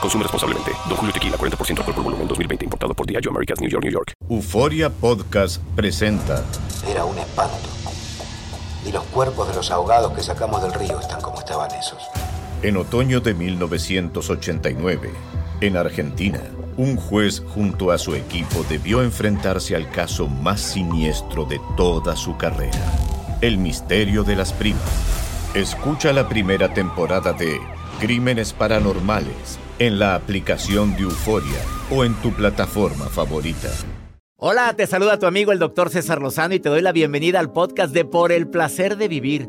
Consume responsablemente. Don Julio Tequila, 40% alcohol por volumen, 2020. Importado por Diageo Americas, New York, New York. Euforia Podcast presenta Era un espanto. Y los cuerpos de los ahogados que sacamos del río están como estaban esos. En otoño de 1989, en Argentina, un juez junto a su equipo debió enfrentarse al caso más siniestro de toda su carrera, el misterio de las primas. Escucha la primera temporada de Crímenes Paranormales en la aplicación de Euforia o en tu plataforma favorita. Hola, te saluda tu amigo el doctor César Lozano y te doy la bienvenida al podcast de Por el Placer de Vivir,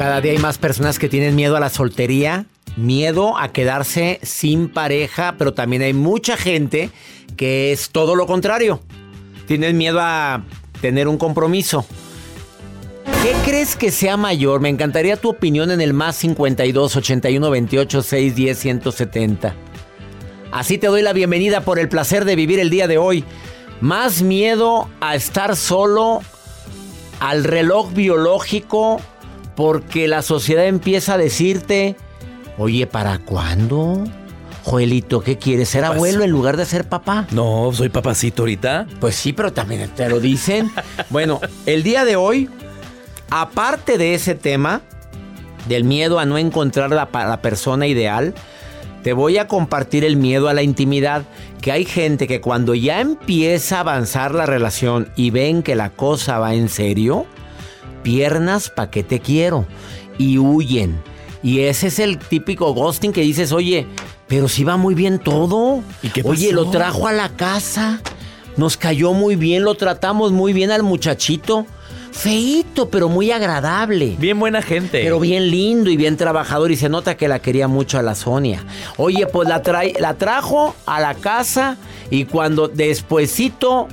Cada día hay más personas que tienen miedo a la soltería, miedo a quedarse sin pareja, pero también hay mucha gente que es todo lo contrario. Tienen miedo a tener un compromiso. ¿Qué crees que sea mayor? Me encantaría tu opinión en el más 52 81 28 6 10 170. Así te doy la bienvenida por el placer de vivir el día de hoy. Más miedo a estar solo, al reloj biológico, porque la sociedad empieza a decirte, oye, ¿para cuándo? Joelito, ¿qué quieres? ¿Ser abuelo en lugar de ser papá? No, soy papacito ahorita. Pues sí, pero también te lo dicen. bueno, el día de hoy, aparte de ese tema, del miedo a no encontrar la, la persona ideal, te voy a compartir el miedo a la intimidad, que hay gente que cuando ya empieza a avanzar la relación y ven que la cosa va en serio, piernas pa' que te quiero y huyen. Y ese es el típico ghosting que dices, oye, pero si va muy bien todo. ¿Y qué Oye, pasó? lo trajo a la casa. Nos cayó muy bien, lo tratamos muy bien al muchachito. Feito, pero muy agradable. Bien buena gente. Pero bien lindo y bien trabajador y se nota que la quería mucho a la Sonia. Oye, pues la, la trajo a la casa y cuando despuesito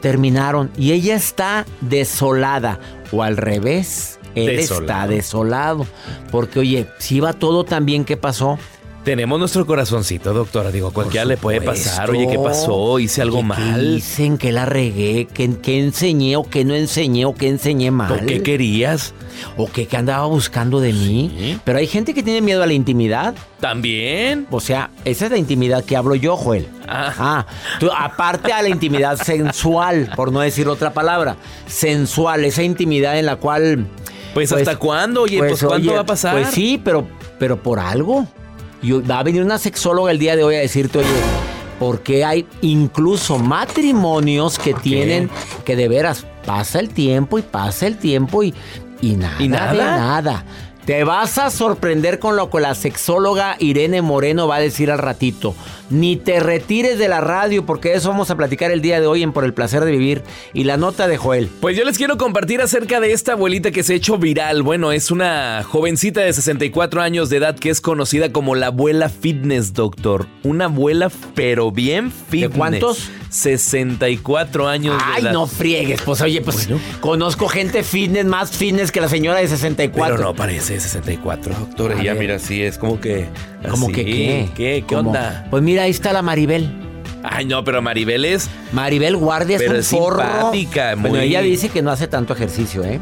terminaron y ella está desolada o al revés. Él está Desolado. Porque, oye, si iba todo tan bien, ¿qué pasó? Tenemos nuestro corazoncito, doctora. Digo, cualquiera le puede pasar. Oye, ¿qué pasó? Hice algo Oye, ¿qué mal. Dicen que la regué, que, que enseñé o que no enseñé o que enseñé mal. ¿O qué querías? ¿O qué, que andaba buscando de mí? Pero hay gente que tiene miedo a la intimidad. ¿También? O sea, esa es la intimidad que hablo yo, Joel. Ah. Ah, tú, aparte a la intimidad sensual, por no decir otra palabra. Sensual, esa intimidad en la cual... Pues, ¿hasta cuándo? Oye, pues, ¿cuándo oye, va a pasar? Pues sí, pero, pero por algo. Y va a venir una sexóloga el día de hoy a decirte, oye, ¿por qué hay incluso matrimonios que tienen que de veras pasa el tiempo y pasa el tiempo y, y nada, ¿Y nada? de nada? Te vas a sorprender con lo que la sexóloga Irene Moreno va a decir al ratito. Ni te retires de la radio porque de eso vamos a platicar el día de hoy en Por el Placer de Vivir. Y la nota de Joel. Pues yo les quiero compartir acerca de esta abuelita que se ha hecho viral. Bueno, es una jovencita de 64 años de edad que es conocida como la abuela fitness, doctor. Una abuela, pero bien fitness. cuántos? 64 años de Ay, edad. no friegues. Pues oye, pues conozco gente fitness, más fitness que la señora de 64. Pero no parece de 64, doctor. A Ella, ver. mira, sí, es como que. ¿Cómo así. que qué? ¿Qué? ¿Qué onda? Pues mira, ahí está la Maribel. Ay, no, pero Maribel es. Maribel Guardia es un forro. simpática, Bueno, ella dice que no hace tanto ejercicio, ¿eh?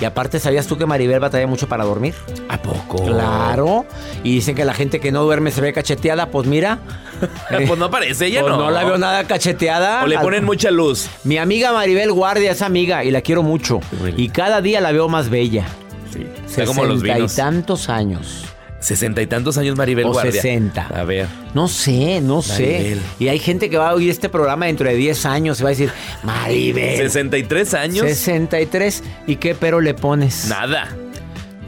Y aparte, ¿sabías tú que Maribel batalla mucho para dormir? ¿A poco? Claro. Y dicen que la gente que no duerme se ve cacheteada. Pues mira. pues no parece, ella Pues no. no la veo nada cacheteada. O le Al- ponen mucha luz. Mi amiga Maribel Guardia es amiga y la quiero mucho. Y cada día la veo más bella. Sí. Está como los Sesenta y tantos años. Sesenta y tantos años Maribel O Guardia. 60. A ver. No sé, no sé. Maribel. Y hay gente que va a oír este programa dentro de 10 años y va a decir, Maribel. 63 años. 63. ¿Y qué pero le pones? Nada.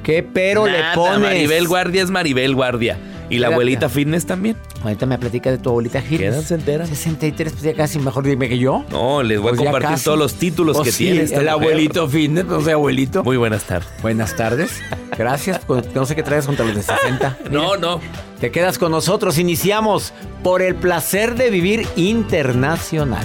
¿Qué pero Nada, le pones? Maribel Guardia es Maribel Guardia. Y la abuelita fitness también. Ahorita me platica de tu abuelita Gil. Quédanse enteras. 63, pues ya casi mejor dime que yo. No, les voy Pues a ya compartir todos los títulos Pues que sí, tiene. esta El mujer. abuelito fitness, no sé, abuelito. Muy buenas tardes. Buenas tardes. Gracias. pues, No sé qué traes contra los de 60. No, no. Te quedas con nosotros. Iniciamos por el placer de vivir internacional.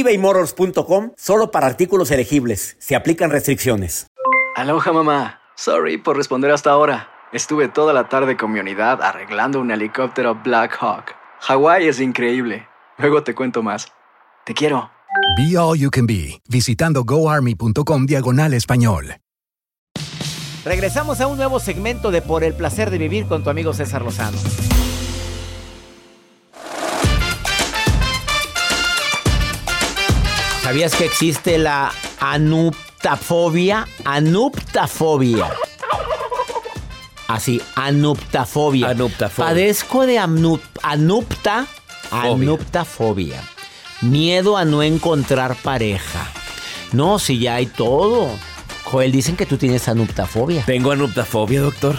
ebaymotors.com solo para artículos elegibles. Se aplican restricciones. Aloha mamá. Sorry por responder hasta ahora. Estuve toda la tarde con mi unidad arreglando un helicóptero Black Hawk. Hawái es increíble. Luego te cuento más. Te quiero. Be All You Can Be, visitando goarmy.com diagonal español. Regresamos a un nuevo segmento de Por el placer de vivir con tu amigo César Lozano. ¿Sabías que existe la anuptafobia? Anuptafobia. Así, anuptafobia. Anuptafobia. Padezco de anup- anupta, anuptafobia. Miedo a no encontrar pareja. No, si ya hay todo. Joel, dicen que tú tienes anuptafobia. Tengo anuptafobia, doctor.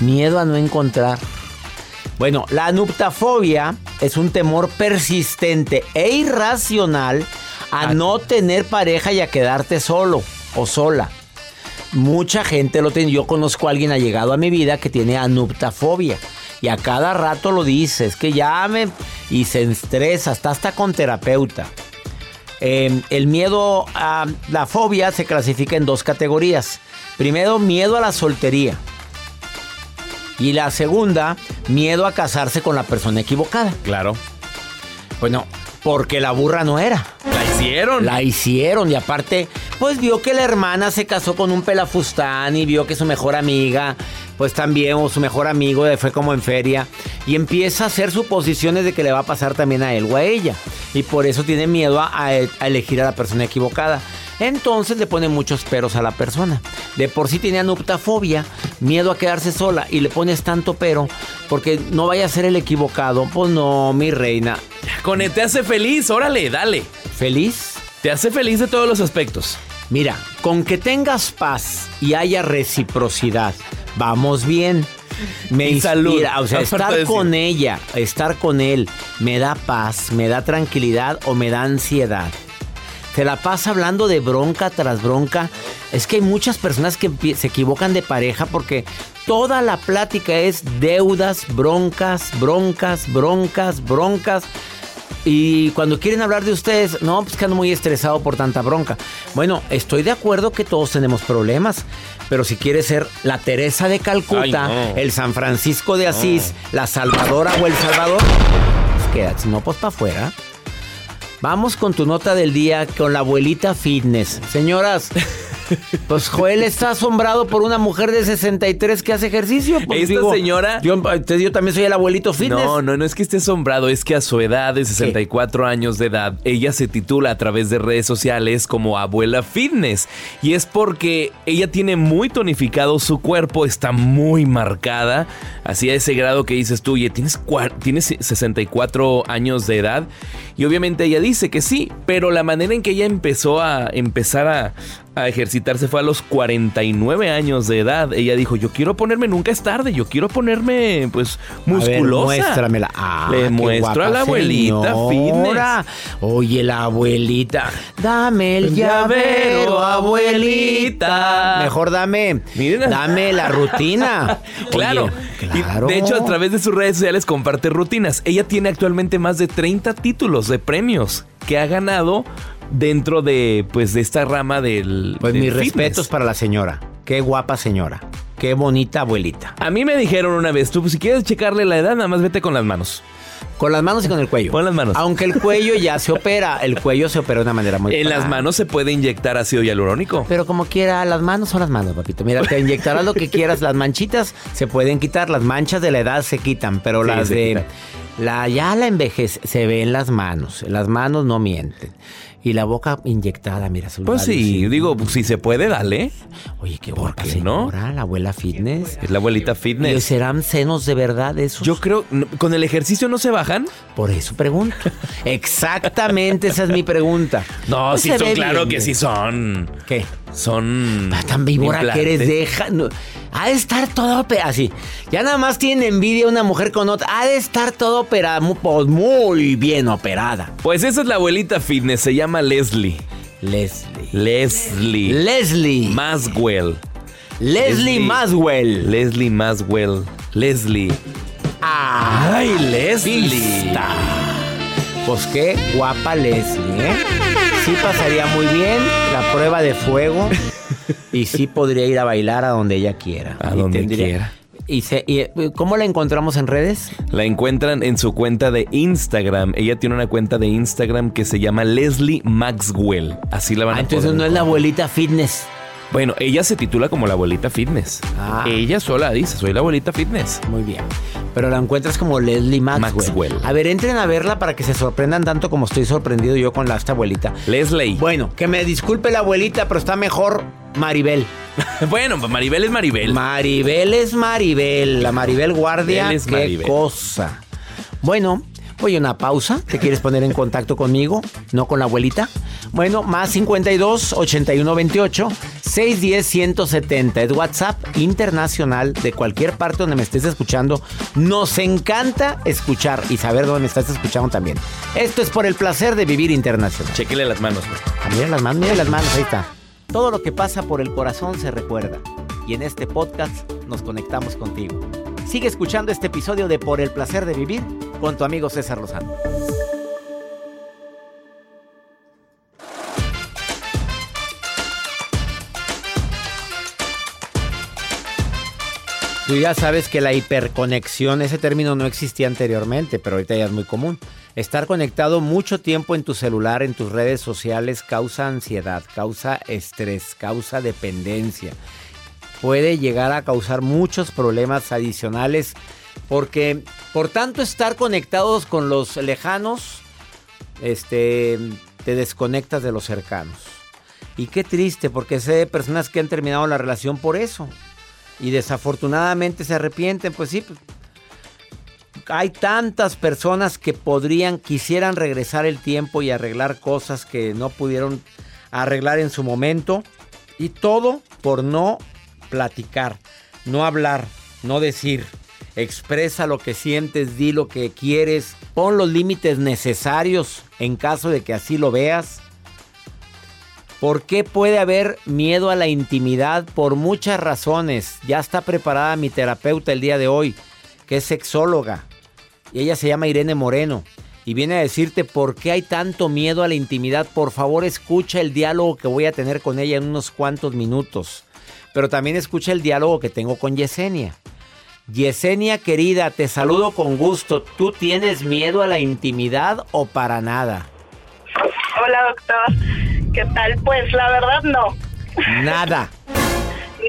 Miedo a no encontrar. Bueno, la anuptafobia es un temor persistente e irracional a no tener pareja y a quedarte solo o sola. Mucha gente lo tiene. Yo conozco a alguien ha llegado a mi vida que tiene anuptafobia. Y a cada rato lo dice, es que llame y se estresa, está hasta con terapeuta. Eh, el miedo a la fobia se clasifica en dos categorías. Primero, miedo a la soltería. Y la segunda, miedo a casarse con la persona equivocada. Claro. Bueno, porque la burra no era. La hicieron. La hicieron y aparte, pues vio que la hermana se casó con un pelafustán y vio que su mejor amiga, pues también, o su mejor amigo fue como en feria y empieza a hacer suposiciones de que le va a pasar también a él o a ella. Y por eso tiene miedo a elegir a la persona equivocada. Entonces le pone muchos peros a la persona. De por sí tiene anuptafobia, miedo a quedarse sola y le pones tanto pero porque no vaya a ser el equivocado. Pues no, mi reina. Con te hace feliz, órale, dale. ¿Feliz? Te hace feliz de todos los aspectos. Mira, con que tengas paz y haya reciprocidad, vamos bien. Me Y salud. inspira, o sea, estar con ella, estar con él, me da paz, me da tranquilidad o me da ansiedad. Se la pasa hablando de bronca tras bronca. Es que hay muchas personas que se equivocan de pareja porque toda la plática es deudas, broncas, broncas, broncas, broncas. Y cuando quieren hablar de ustedes, no, pues que ando muy estresado por tanta bronca. Bueno, estoy de acuerdo que todos tenemos problemas, pero si quieres ser la Teresa de Calcuta, Ay, no. el San Francisco de Asís, la Salvadora o el Salvador, pues quédate, si no, pues para afuera. Vamos con tu nota del día con la abuelita fitness. Señoras, pues Joel está asombrado por una mujer de 63 que hace ejercicio. Pues Esta señora- Yo, yo también soy el abuelito fitness. No, no, no es que esté asombrado, es que a su edad de 64 años de edad, ella se titula a través de redes sociales como abuela fitness. Y es porque ella tiene muy tonificado su cuerpo, está muy marcada, así a ese grado que dices tú, oye, tienes, tienes 64 años de edad. Y obviamente ella dice que sí, pero la manera en que ella empezó a empezar a, a ejercitarse fue a los 49 años de edad. Ella dijo, yo quiero ponerme, nunca es tarde, yo quiero ponerme pues musculosa. Ver, muéstramela. Ah, Le muestro a la abuelita señora. Oye, la abuelita. Dame el llavero, abuelita. Mejor dame, Miren. dame la rutina. Claro. Oye, Y, claro. de hecho, a través de sus redes sociales comparte rutinas. Ella tiene actualmente más de 30 títulos de premios que ha ganado dentro de pues de esta rama del Pues del mis fitness. respetos para la señora. Qué guapa señora. Qué bonita abuelita. A mí me dijeron una vez, tú pues, si quieres checarle la edad, nada más vete con las manos. Con las manos y con el cuello. Con las manos. Aunque el cuello ya se opera. El cuello se opera de una manera muy En las manos se puede inyectar ácido hialurónico. Pero como quiera, las manos son las manos, papito. Mira, te inyectarás lo que quieras. Las manchitas se pueden quitar, las manchas de la edad se quitan, pero Sí, las de quitan. la ya la envejez se ve en las manos. Las manos no mienten. Y la boca inyectada, mira, Pues sí, digo, pues, si se puede, dale. Oye, qué ¿por guapa qué no? señora, la abuela fitness. Es la abuelita ¿Y fitness. serán senos de verdad esos? Yo creo, no, ¿con el ejercicio no se bajan? Por eso pregunto. Exactamente, esa es mi pregunta. No, Pues sí son, claro bien. que sí son. ¿Qué? Son. Ah, tan víbora que eres, deja. no, ha de estar todo operada. Así. Ya nada más tiene envidia una mujer con otra. Ha de estar todo operada. Muy, pues, muy bien operada. Pues esa es la abuelita fitness, se llama Leslie. Leslie. Leslie. Leslie. Maswell. Leslie. Maswell. Leslie Maswell. Leslie. Ay, Leslie. Pues qué guapa Leslie, ¿eh? Sí pasaría muy bien la prueba de fuego. y sí podría ir a bailar a donde ella quiera. A Y donde quiera. Y, se- y, eh, ¿Cómo la encontramos en redes? La encuentran en su cuenta de Instagram. Ella tiene una cuenta de Instagram que se llama Leslie Maxwell. Así la van Ah, a entonces poder no es la abuelita fitness. Bueno, ella se titula como la abuelita fitness. Ah. Ella sola dice, soy la abuelita fitness. Muy bien. Pero la encuentras como Leslie Maxwell. Maxwell. A ver, entren a verla para que se sorprendan tanto como estoy sorprendido yo con la, esta abuelita. Leslie. Bueno, que me disculpe la abuelita, pero está mejor Maribel. Bueno, Maribel es Maribel. Maribel es Maribel. La Maribel Guardia. Maribel es qué Maribel. cosa. Bueno, voy a una pausa. ¿Te quieres poner en contacto conmigo? ¿No con la abuelita? Bueno, más 52 81 28 610 170. Es WhatsApp internacional de cualquier parte donde me estés escuchando. Nos encanta escuchar y saber dónde me estás escuchando también. Esto es por el placer de vivir internacional. Chequele las manos. güey. Ah, mira las manos, mira las manos, ahí está. Todo lo que pasa por el corazón se recuerda. Y en este podcast nos conectamos contigo. Sigue escuchando este episodio de Por el placer de vivir con tu amigo César Lozano. Tú ya sabes que la hiperconexión, ese término no existía anteriormente, pero ahorita ya es muy común. Estar conectado mucho tiempo en tu celular, en tus redes sociales, causa ansiedad, causa estrés, causa dependencia. Puede llegar a causar muchos problemas adicionales porque por tanto estar conectados con los lejanos, este, te desconectas de los cercanos. Y qué triste, porque sé de personas que han terminado la relación por eso. Y desafortunadamente se arrepienten, pues sí. pues, hay tantas personas que podrían, quisieran regresar el tiempo y arreglar cosas que no pudieron arreglar en su momento. Y todo por no platicar, no hablar, no decir. Expresa lo que sientes, di lo que quieres, pon los límites necesarios en caso de que así lo veas. ¿Por qué puede haber miedo a la intimidad? Por muchas razones. Ya está preparada mi terapeuta el día de hoy, que es sexóloga. Y ella se llama Irene Moreno. Y viene a decirte por qué hay tanto miedo a la intimidad. Por favor, escucha el diálogo que voy a tener con ella en unos cuantos minutos. Pero también escucha el diálogo que tengo con Yesenia. Yesenia querida, te saludo con gusto. ¿Tú tienes miedo a la intimidad o para nada? Hola, doctor. ¿Qué tal? Pues la verdad no. Nada.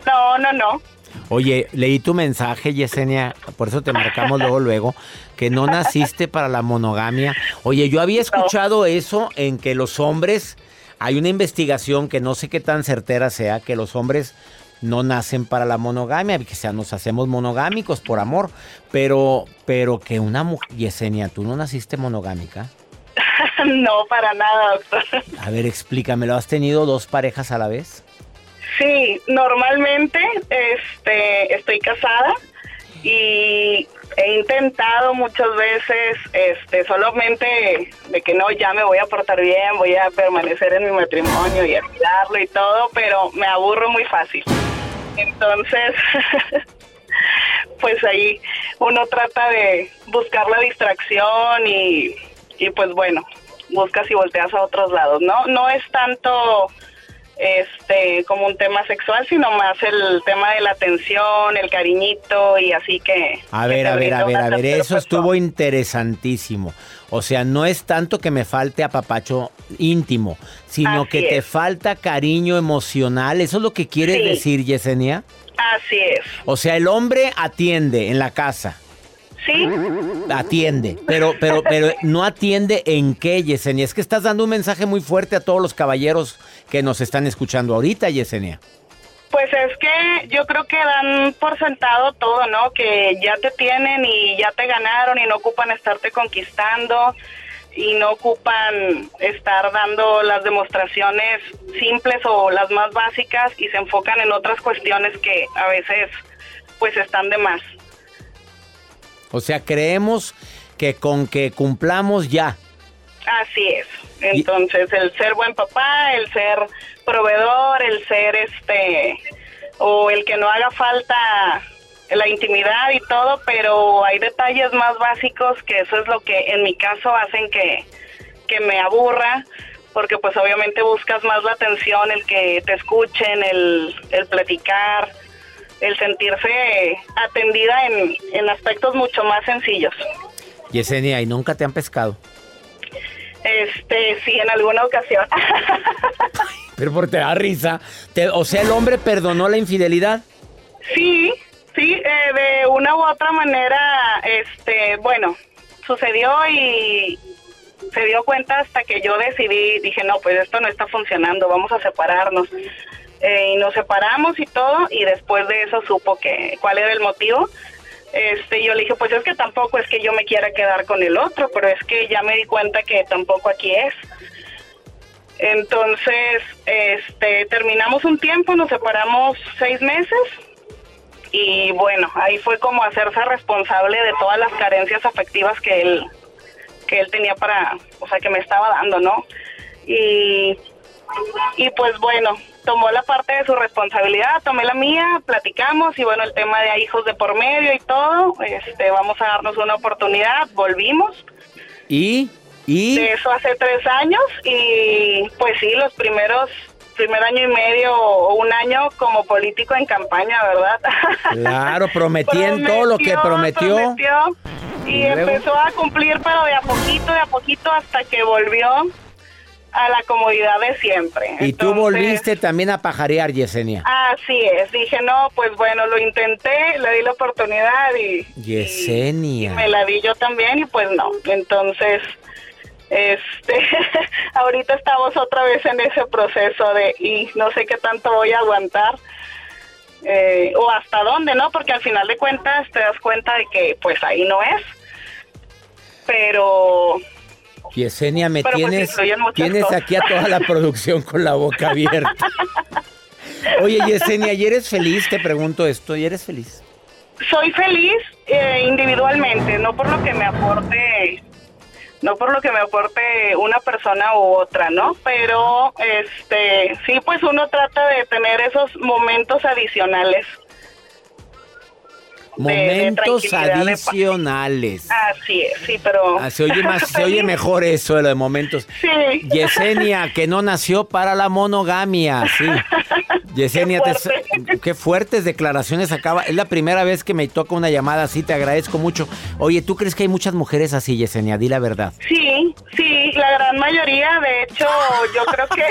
No, no, no. Oye, leí tu mensaje, Yesenia, por eso te marcamos luego, luego, que no naciste para la monogamia. Oye, yo había escuchado eso en que los hombres, hay una investigación que no sé qué tan certera sea, que los hombres no nacen para la monogamia, que sea, nos hacemos monogámicos por amor, pero, pero que una mujer, Yesenia, ¿tú no naciste monogámica? no, para nada, doctor. A ver, explícamelo, ¿has tenido dos parejas a la vez? Sí, normalmente este, estoy casada y he intentado muchas veces, este, solamente de que no, ya me voy a portar bien, voy a permanecer en mi matrimonio y a cuidarlo y todo, pero me aburro muy fácil. Entonces, pues ahí uno trata de buscar la distracción y, y pues bueno, buscas y volteas a otros lados, ¿no? No es tanto este como un tema sexual, sino más el tema de la atención, el cariñito y así que... A ver, que a ver, a ver, a ver, eso estuvo interesantísimo. O sea, no es tanto que me falte apapacho íntimo, sino Así que te falta cariño emocional. ¿Eso es lo que quieres Sí. decir, Yesenia? Así es. O sea, el hombre atiende en la casa. Sí, Atiende, pero, pero, pero no atiende en qué, Yesenia. Es que estás dando un mensaje muy fuerte a todos los caballeros que nos están escuchando ahorita, Yesenia. pues es que yo creo que dan por sentado todo, ¿no? Que ya te tienen y ya te ganaron y no ocupan estarte conquistando y no ocupan estar dando las demostraciones simples o las más básicas y se enfocan en otras cuestiones que a veces pues están de más. O sea, creemos que con que cumplamos ya. Así es. Entonces, el ser buen papá, el ser proveedor, el ser este o el que no haga falta la intimidad y todo, pero hay detalles más básicos que eso es lo que en mi caso hacen que, que me aburra, porque pues obviamente buscas más la atención, el que te escuchen, el, el platicar, el sentirse atendida en, en aspectos mucho más sencillos. Yesenia, ¿y nunca te han pescado? Este, sí, en alguna ocasión. Pero por te da risa. Te- o sea, el hombre perdonó la infidelidad. Sí, sí, eh, de una u otra manera, este, bueno, sucedió y se dio cuenta hasta que yo decidí, dije, no, pues esto no está funcionando, vamos a separarnos. Eh, y nos separamos y todo, y después de eso supo que cuál era el motivo. Este, yo le dije, pues es que tampoco es que yo me quiera quedar con el otro, pero es que ya me di cuenta que tampoco aquí es. Entonces, este, terminamos un tiempo, nos separamos seis meses y bueno, ahí fue como hacerse responsable de todas las carencias afectivas que él, que él tenía para, o sea, que me estaba dando, ¿no? Y, y pues bueno, tomó la parte de su responsabilidad, tomé la mía, platicamos y bueno, el tema de hijos de por medio y todo, este, vamos a darnos una oportunidad, volvimos. ¿Y? ¿Y? De eso hace tres años y pues sí, los primeros, primer año y medio o un año como político en campaña, ¿verdad? Claro, prometiendo todo lo que prometió. prometió, y empezó a cumplir, pero de a poquito, de a poquito, hasta que volvió a la comodidad de siempre. Y tú Entonces, volviste también a pajarear, Yesenia. Así es, dije, no, pues bueno, lo intenté, le di la oportunidad y, Yesenia. me la di yo también y pues no. Entonces, este, ahorita estamos otra vez en ese proceso de y no sé qué tanto voy a aguantar. eh, o hasta dónde, ¿no? Porque al final de cuentas te das cuenta de que pues ahí no es. Pero Yesenia, me Pero pues tienes, tienes aquí a toda la producción con la boca abierta. Oye, Yesenia, ¿y eres feliz? Te pregunto esto, ¿y eres feliz? soy feliz eh, individualmente, no por lo que me aporte, no por lo que me aporte una persona u otra, ¿no? Pero, este, sí, pues uno trata de tener esos momentos adicionales. Momentos tranquilidad, de adicionales. Así es, sí, pero... Ah, se oye más, se oye mejor eso de lo de momentos. Sí. Yesenia, que no nació para la monogamia, sí. Yesenia, Qué te- fuerte. qué fuertes declaraciones acaba. Es la primera vez que me toca una llamada así, te agradezco mucho. Oye, ¿tú crees que hay muchas mujeres así, Yesenia? Di la verdad. Sí, sí, la gran mayoría, de hecho, yo creo que...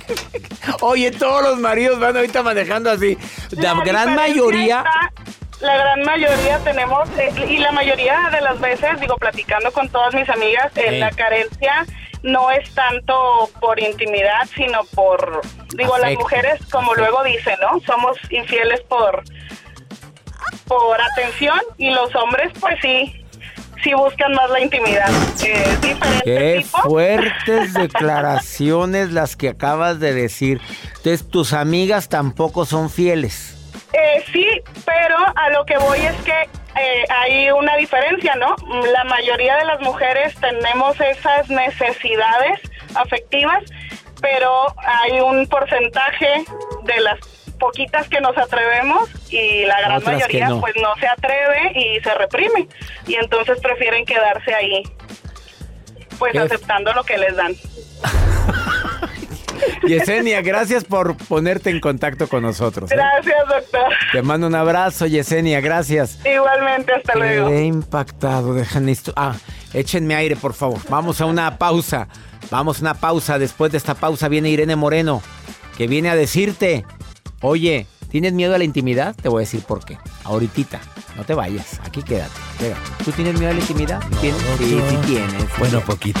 Oye, todos los maridos van ahorita manejando así. La La gran mayoría. está- la gran mayoría tenemos, eh, y la mayoría de las veces, digo, platicando con todas mis amigas, eh, la carencia no es tanto por intimidad, sino por, digo, las mujeres, como luego dicen, ¿no? Somos infieles por, por atención, y los hombres, pues sí, sí buscan más la intimidad. Eh, diferente Qué tipo. fuertes declaraciones las que acabas de decir. Entonces, tus amigas tampoco son fieles. Eh, sí, pero a lo que voy es que eh, hay una diferencia, ¿no? La mayoría de las mujeres tenemos esas necesidades afectivas, pero hay un porcentaje de las poquitas que nos atrevemos y la gran Otras mayoría no. pues no se atreve y se reprime y entonces prefieren quedarse ahí pues Qué- aceptando lo que les dan. Yesenia, gracias por ponerte en contacto con nosotros. ¿eh? Gracias, doctor. Te mando un abrazo, Yesenia, gracias. Igualmente, hasta luego. Quedé impactado, dejan esto. Ah, échenme aire, por favor. Vamos a una pausa. Vamos a una pausa. Después de esta pausa viene Irene Moreno, que viene a decirte, oye, ¿tienes miedo a la intimidad? Te voy a decir por qué. Ahoritita. No te vayas. Aquí quédate. Quédate. ¿Tú tienes miedo a la intimidad? ¿Tienes? Sí, sí tienes. Bueno, poquito.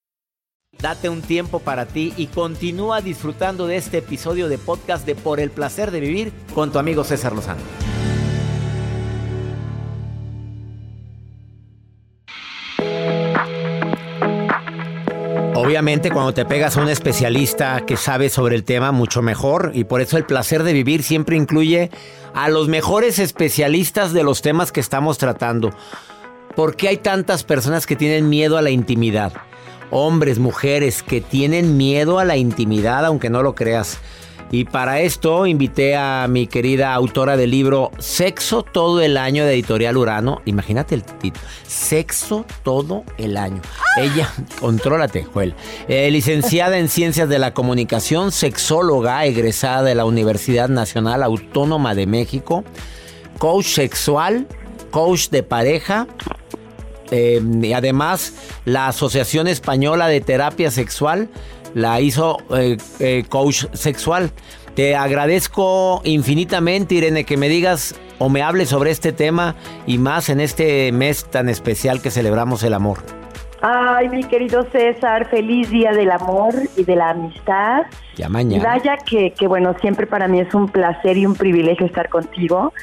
Date un tiempo para ti y continúa disfrutando de este episodio de podcast de Por el placer de vivir con tu amigo César Lozano. Obviamente cuando te pegas a un especialista que sabe sobre el tema mucho mejor y por eso el placer de vivir siempre incluye a los mejores especialistas de los temas que estamos tratando. ¿Por qué hay tantas personas que tienen miedo a la intimidad? Hombres, mujeres que tienen miedo a la intimidad, aunque no lo creas. Y para esto invité a mi querida autora del libro Sexo todo el año de Editorial Urano. Imagínate el título. Sexo todo el año. Ella, contrólate, Joel. Eh, licenciada en Ciencias de la Comunicación, sexóloga egresada de la Universidad Nacional Autónoma de México, coach sexual, coach de pareja, eh, y además, la Asociación Española de Terapia Sexual la hizo eh, eh, coach sexual. Te agradezco infinitamente, Irene, que me digas o me hables sobre este tema y más en este mes tan especial que celebramos el amor. Ay, mi querido César, feliz día del amor y de la amistad. Ya Y mañana. vaya que, que, bueno, siempre para mí es un placer y un privilegio estar contigo.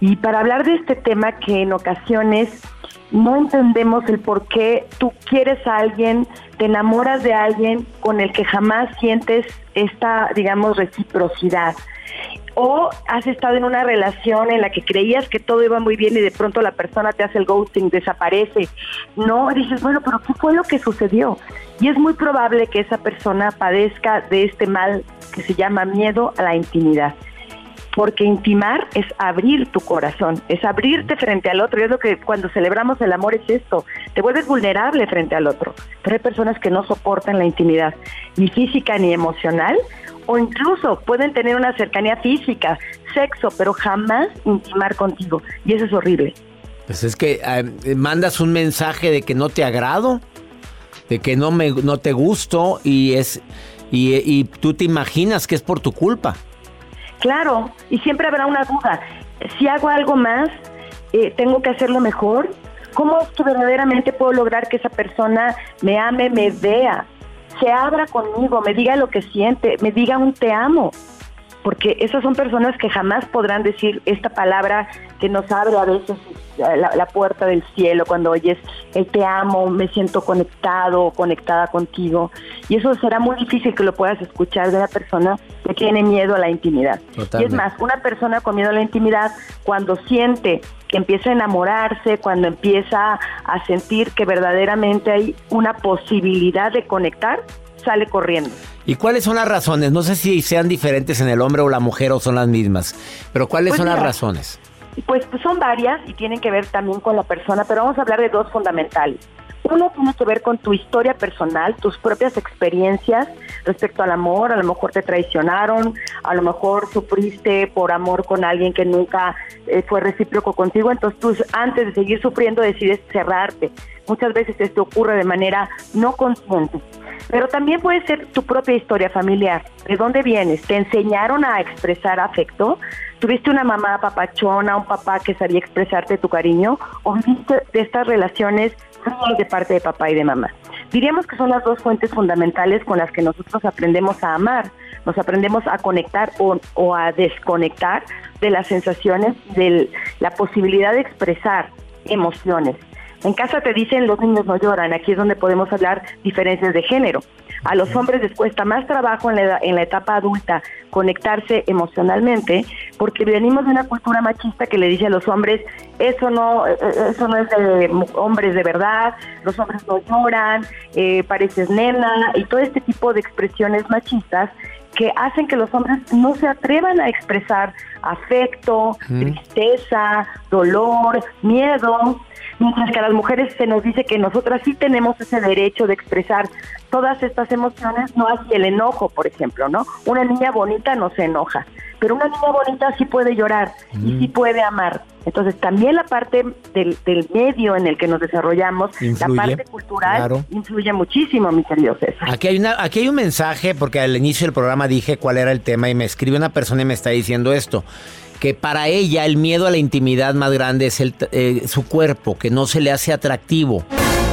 Y para hablar de este tema que en ocasiones no entendemos el por qué tú quieres a alguien, te enamoras de alguien con el que jamás sientes esta, digamos, reciprocidad. O has estado en una relación en la que creías que todo iba muy bien y de pronto la persona te hace el ghosting, desaparece. No, dices, bueno, pero ¿qué fue lo que sucedió? Y es muy probable que esa persona padezca de este mal que se llama miedo a la intimidad. Porque intimar es abrir tu corazón, es abrirte frente al otro. Y es lo que cuando celebramos el amor es esto, te vuelves vulnerable frente al otro. Pero hay personas que no soportan la intimidad, ni física ni emocional, o incluso pueden tener una cercanía física, sexo, pero jamás intimar contigo. Y eso es horrible. Pues es que eh, mandas un mensaje de que no te agrado, de que no me no te gusto y es y, y tú te imaginas que es por tu culpa. Claro, y siempre habrá una duda. Si hago algo más, eh, tengo que hacerlo mejor. ¿Cómo es que verdaderamente puedo lograr que esa persona me ame, me vea, se abra conmigo, me diga lo que siente, me diga un te amo? Porque esas son personas que jamás podrán decir esta palabra que nos abre a veces la, la puerta del cielo cuando oyes el te amo, me siento conectado, conectada contigo. Y eso será muy difícil que lo puedas escuchar de una persona que tiene miedo a la intimidad. Y es más, una persona con miedo a la intimidad, cuando siente que empieza a enamorarse, cuando empieza a sentir que verdaderamente hay una posibilidad de conectar, sale corriendo. ¿Y cuáles son las razones? No sé si sean diferentes en el hombre o la mujer o son las mismas, pero ¿cuáles Pues son las mira, razones? Pues, pues son varias y tienen que ver también con la persona, pero vamos a hablar de dos fundamentales. Uno tiene que ver con tu historia personal, tus propias experiencias respecto al amor, a lo mejor te traicionaron, a lo mejor sufriste por amor con alguien que nunca eh, fue recíproco contigo, entonces tú antes de seguir sufriendo decides cerrarte. Muchas veces esto ocurre de manera no consciente. Pero también puede ser tu propia historia familiar. ¿De dónde vienes? ¿Te enseñaron a expresar afecto? ¿Tuviste una mamá papachona, un papá que sabía expresarte tu cariño? ¿O viviste de estas relaciones de parte de papá y de mamá? Diríamos que son las dos fuentes fundamentales con las que nosotros aprendemos a amar. Nos aprendemos a conectar o, o a desconectar de las sensaciones, de la posibilidad de expresar emociones. En casa te dicen los niños no lloran, aquí es donde podemos hablar diferencias de género. A los hombres les cuesta más trabajo en la, edad- en la etapa adulta conectarse emocionalmente porque venimos de una cultura machista que le dice a los hombres eso no eh, eso no es de hombres de verdad, los hombres no lloran, eh, pareces nena y todo este tipo de expresiones machistas que hacen que los hombres no se atrevan a expresar afecto, tristeza, dolor, miedo, mientras que a las mujeres se nos dice que nosotras sí tenemos ese derecho de expresar todas estas emociones, no así el enojo, por ejemplo, ¿no? Una niña bonita no se enoja, pero una niña bonita sí puede llorar y sí puede amar. Entonces también la parte del, del medio en el que nos desarrollamos, Influye, la parte cultural, claro. influye muchísimo, mi querido César. Aquí hay, una, aquí hay un mensaje, porque al inicio del programa dije cuál era el tema y me escribe una persona y me está diciendo esto, que para ella el miedo a la intimidad más grande es el, eh, su cuerpo, que no se le hace atractivo,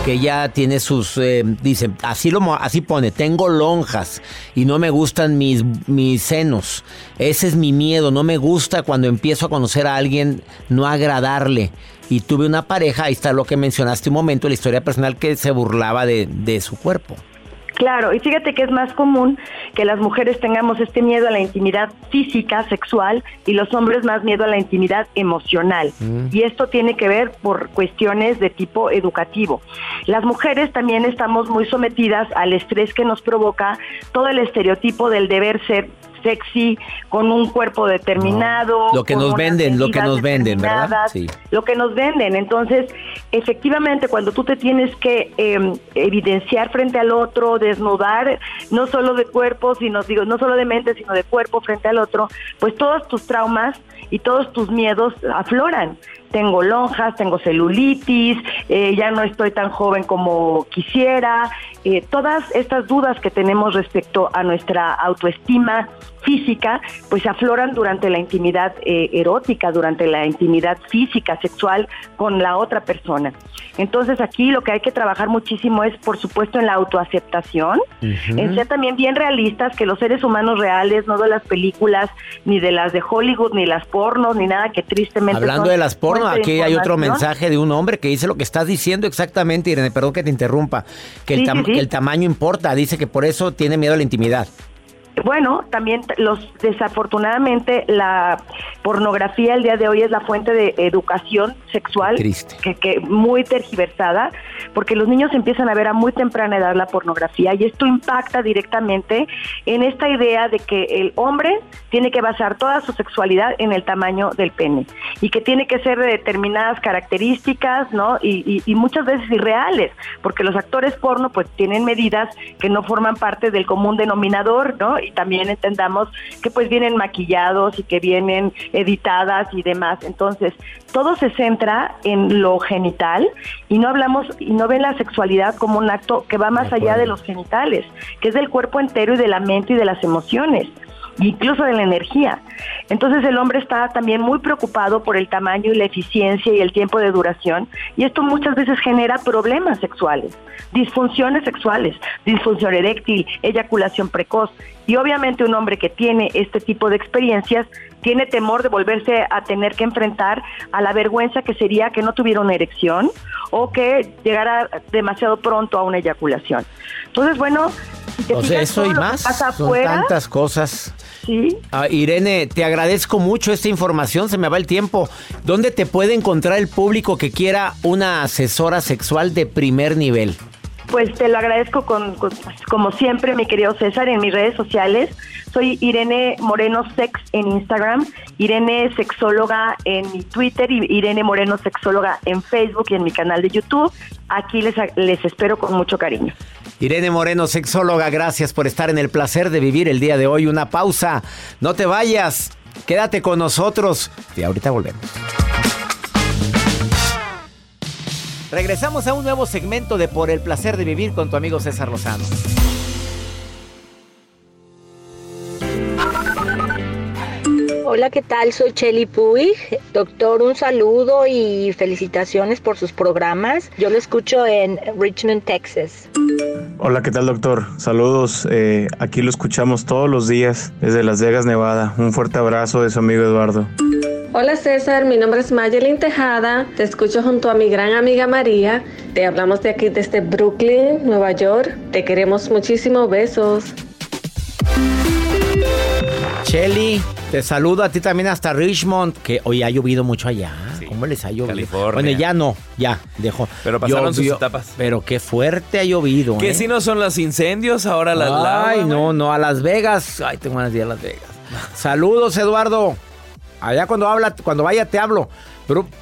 que ella tiene sus, eh, dice, así, lo, así pone, tengo lonjas y no me gustan mis, mis senos. Ese es mi miedo, no me gusta cuando empiezo a conocer a alguien no agradarle. Y tuve una pareja, ahí está lo que mencionaste un momento, la historia personal que se burlaba de, de su cuerpo. Claro, y fíjate que es más común que las mujeres tengamos este miedo a la intimidad física, sexual, y los hombres más miedo a la intimidad emocional. Y esto tiene que ver por cuestiones de tipo educativo. Las mujeres también estamos muy sometidas al estrés que nos provoca todo el estereotipo del deber ser sexy, con un cuerpo determinado. Lo que nos venden, lo que nos venden, ¿verdad? Sí. lo que nos venden. Entonces, efectivamente, cuando tú te tienes que eh, evidenciar frente al otro, desnudar, no solo de cuerpo, sino digo, no solo de mente, sino de cuerpo frente al otro, pues todos tus traumas y todos tus miedos afloran. Tengo lonjas, tengo celulitis, eh, ya no estoy tan joven como quisiera. eh, todas estas dudas que tenemos respecto a nuestra autoestima física, pues afloran durante la intimidad eh, erótica, durante la intimidad física, sexual con la otra persona. Entonces aquí lo que hay que trabajar muchísimo es, por supuesto, en la autoaceptación, en ser también bien realistas, que los seres humanos reales, no de las películas, ni de las de Hollywood, ni las pornos, ni nada que tristemente... Hablando son de las porno, fuente de aquí hay otro mensaje de un hombre que dice lo que estás diciendo exactamente, Irene, perdón que te interrumpa, que, el, Sí, tam- sí, sí. que el tamaño importa, dice que por eso tiene miedo a la intimidad. Bueno, también los desafortunadamente la pornografía el día de hoy es la fuente de educación sexual Triste. que, que muy tergiversada, porque los niños empiezan a ver a muy temprana edad la pornografía y esto impacta directamente en esta idea de que el hombre tiene que basar toda su sexualidad en el tamaño del pene y que tiene que ser de determinadas características, ¿no? Y, y- y muchas veces irreales, porque los actores porno pues tienen medidas que no forman parte del común denominador, ¿no? Y también entendamos que pues vienen maquillados y que vienen editadas y demás. Entonces, todo se centra en lo genital y no hablamos y no ven la sexualidad como un acto que va más allá de los genitales, que es del cuerpo entero y de la mente y de las emociones incluso de la energía. Entonces el hombre está también muy preocupado por el tamaño y la eficiencia y el tiempo de duración y esto muchas veces genera problemas sexuales, disfunciones sexuales, disfunción eréctil, eyaculación precoz y obviamente un hombre que tiene este tipo de experiencias tiene temor de volverse a tener que enfrentar a la vergüenza que sería que no tuviera una erección o que llegara demasiado pronto a una eyaculación. Entonces, bueno, Si te fijas eso y más. pasa Son afuera, tantas cosas. Sí. Ah, Irene, te agradezco mucho esta información, se me va el tiempo. ¿Dónde te puede encontrar el público que quiera una asesora sexual de primer nivel? Pues te lo agradezco con, con- como siempre, mi querido César, en mis redes sociales. Soy Irene Moreno Sex en Instagram, Irene Sexóloga en mi Twitter y Irene Moreno Sexóloga en Facebook y en mi canal de YouTube. Aquí les, les espero con mucho cariño. Irene Moreno, sexóloga, gracias por estar en el placer de vivir el día de hoy. Una pausa, no te vayas, quédate con nosotros y ahorita volvemos. Regresamos a un nuevo segmento de Por el placer de vivir con tu amigo César Lozano. Hola, ¿qué tal? Soy Chelly Puig. Doctor, un saludo y felicitaciones por sus programas. Yo lo escucho en Richmond, Texas. Hola, ¿qué tal doctor? Saludos, eh, aquí lo escuchamos todos los días desde Las Vegas, Nevada. Un fuerte abrazo de su amigo Eduardo. Hola César, mi nombre es Mayelin Tejada, te escucho junto a mi gran amiga María, te hablamos de aquí desde Brooklyn, Nueva York, te queremos muchísimo, besos. Shelly, te saludo a ti también hasta Richmond, que hoy ha llovido mucho allá. ¿Cómo les ha llovido? California. Bueno, ya no, ya dejó. Pero pasaron sus etapas. Pero qué fuerte ha llovido. Que ¿eh? si no son los incendios, ahora las Ay, lava, no, no, a Las Vegas. Ay, tengo ganas de ir a Las Vegas. Saludos, Eduardo. Allá cuando habla, cuando vaya te hablo.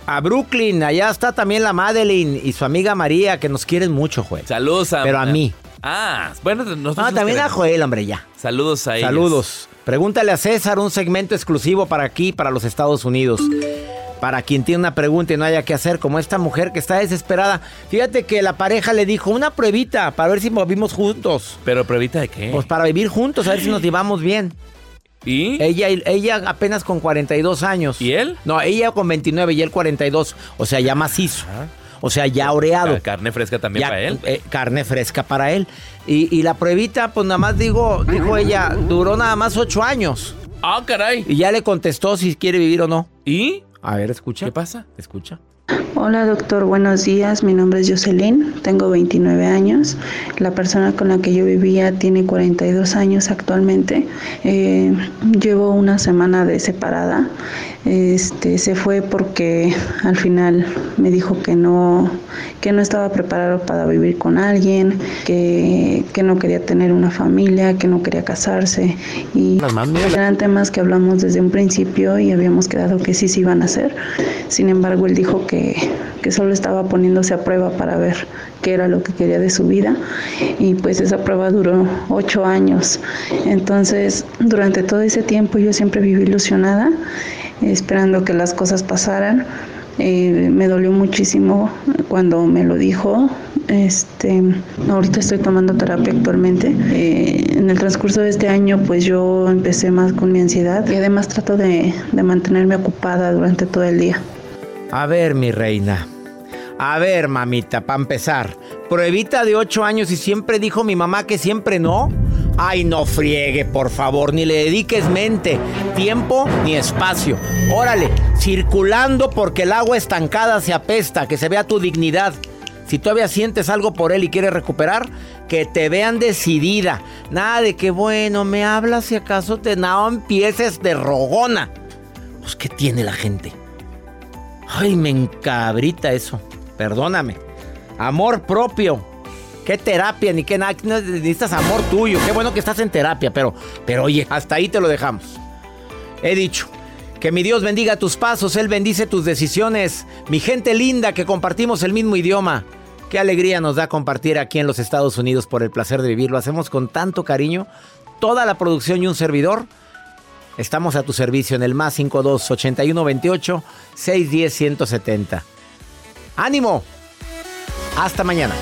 A Brooklyn, allá está también la Madeline y su amiga María, que nos quieren mucho, Joel. Saludos a... Pero a mí. Ah, bueno, nosotros Ah, nos también a. Joel, hombre, ya. Saludos a ellos. Saludos. Pregúntale a César un segmento exclusivo para aquí, para los Estados Unidos. Para quien tiene una pregunta y no haya qué hacer, como esta mujer que está desesperada. Fíjate que la pareja le dijo una pruebita para ver si vivimos juntos. ¿Pero pruebita de qué? Pues para vivir juntos, a ver si nos llevamos bien. ¿Y? Ella, ella apenas con 42 años. ¿Y él? No, ella con 29 y él 42. O sea, ya macizo. O sea, ya oreado. Ca- Carne fresca también Ya, para él. eh, carne fresca para él. Y, y la pruebita, pues nada más digo, dijo ella, duró nada más ocho años. Ah, caray. Y ya le contestó si quiere vivir o no. ¿Y? A ver, escucha. ¿Qué pasa? Escucha. Hola doctor, buenos días. Mi nombre es Jocelyn, tengo 29 años. La persona con la que yo vivía tiene 42 años actualmente. Eh, llevo una semana de separada. Este, se fue porque al final me dijo que no, que no estaba preparado para vivir con alguien, que, que no quería tener una familia, que no quería casarse. Y eran temas que hablamos desde un principio y habíamos quedado que sí se iban a hacer. Sin embargo, él dijo que, que solo estaba poniéndose a prueba para ver qué era lo que quería de su vida. Y pues esa prueba duró ocho años. Entonces, durante todo ese tiempo yo siempre viví ilusionada, esperando que las cosas pasaran. Eh, me dolió muchísimo cuando me lo dijo. Este, ahorita estoy tomando terapia actualmente. Eh, en el transcurso de este año, pues yo empecé más con mi ansiedad y además trato de, de mantenerme ocupada durante todo el día. A ver, mi reina. A ver, mamita, para empezar. Pruebita de ocho años y siempre dijo mi mamá que siempre no. Ay, no friegue, por favor, ni le dediques mente, tiempo ni espacio. Órale, circulando porque el agua estancada se apesta, que se vea tu dignidad. Si todavía sientes algo por él y quieres recuperar, que te vean decidida. Nada de que, bueno, me hablas si acaso te no empieces de rogona. Pues, ¿qué tiene la gente? Ay, me encabrita eso. Perdóname. Amor propio. Qué terapia, ni qué nada. Necesitas amor tuyo. Qué bueno que estás en terapia, pero, pero oye, hasta ahí te lo dejamos. He dicho. Que mi Dios bendiga tus pasos, Él bendice tus decisiones. Mi gente linda que compartimos el mismo idioma. Qué alegría nos da compartir aquí en los Estados Unidos por el placer de vivir. Lo hacemos con tanto cariño. Toda la producción y un servidor. Estamos a tu servicio en el más 52 81 28 610 170. ¡Ánimo! Hasta mañana.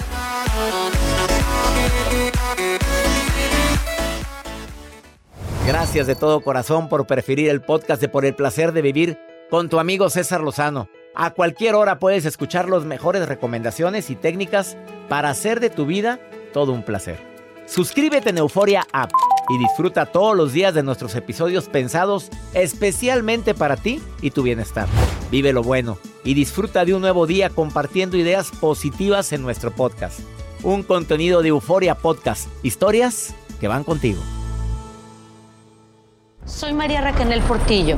Gracias de todo corazón por preferir el podcast de Por el placer de vivir con tu amigo César Lozano. A cualquier hora puedes escuchar las mejores recomendaciones y técnicas para hacer de tu vida todo un placer. Suscríbete en Euforia App y disfruta todos los días de nuestros episodios pensados especialmente para ti y tu bienestar. Vive lo bueno y disfruta de un nuevo día compartiendo ideas positivas en nuestro podcast. Un contenido de Euforia Podcast. Historias que van contigo. Soy María Raquel Portillo.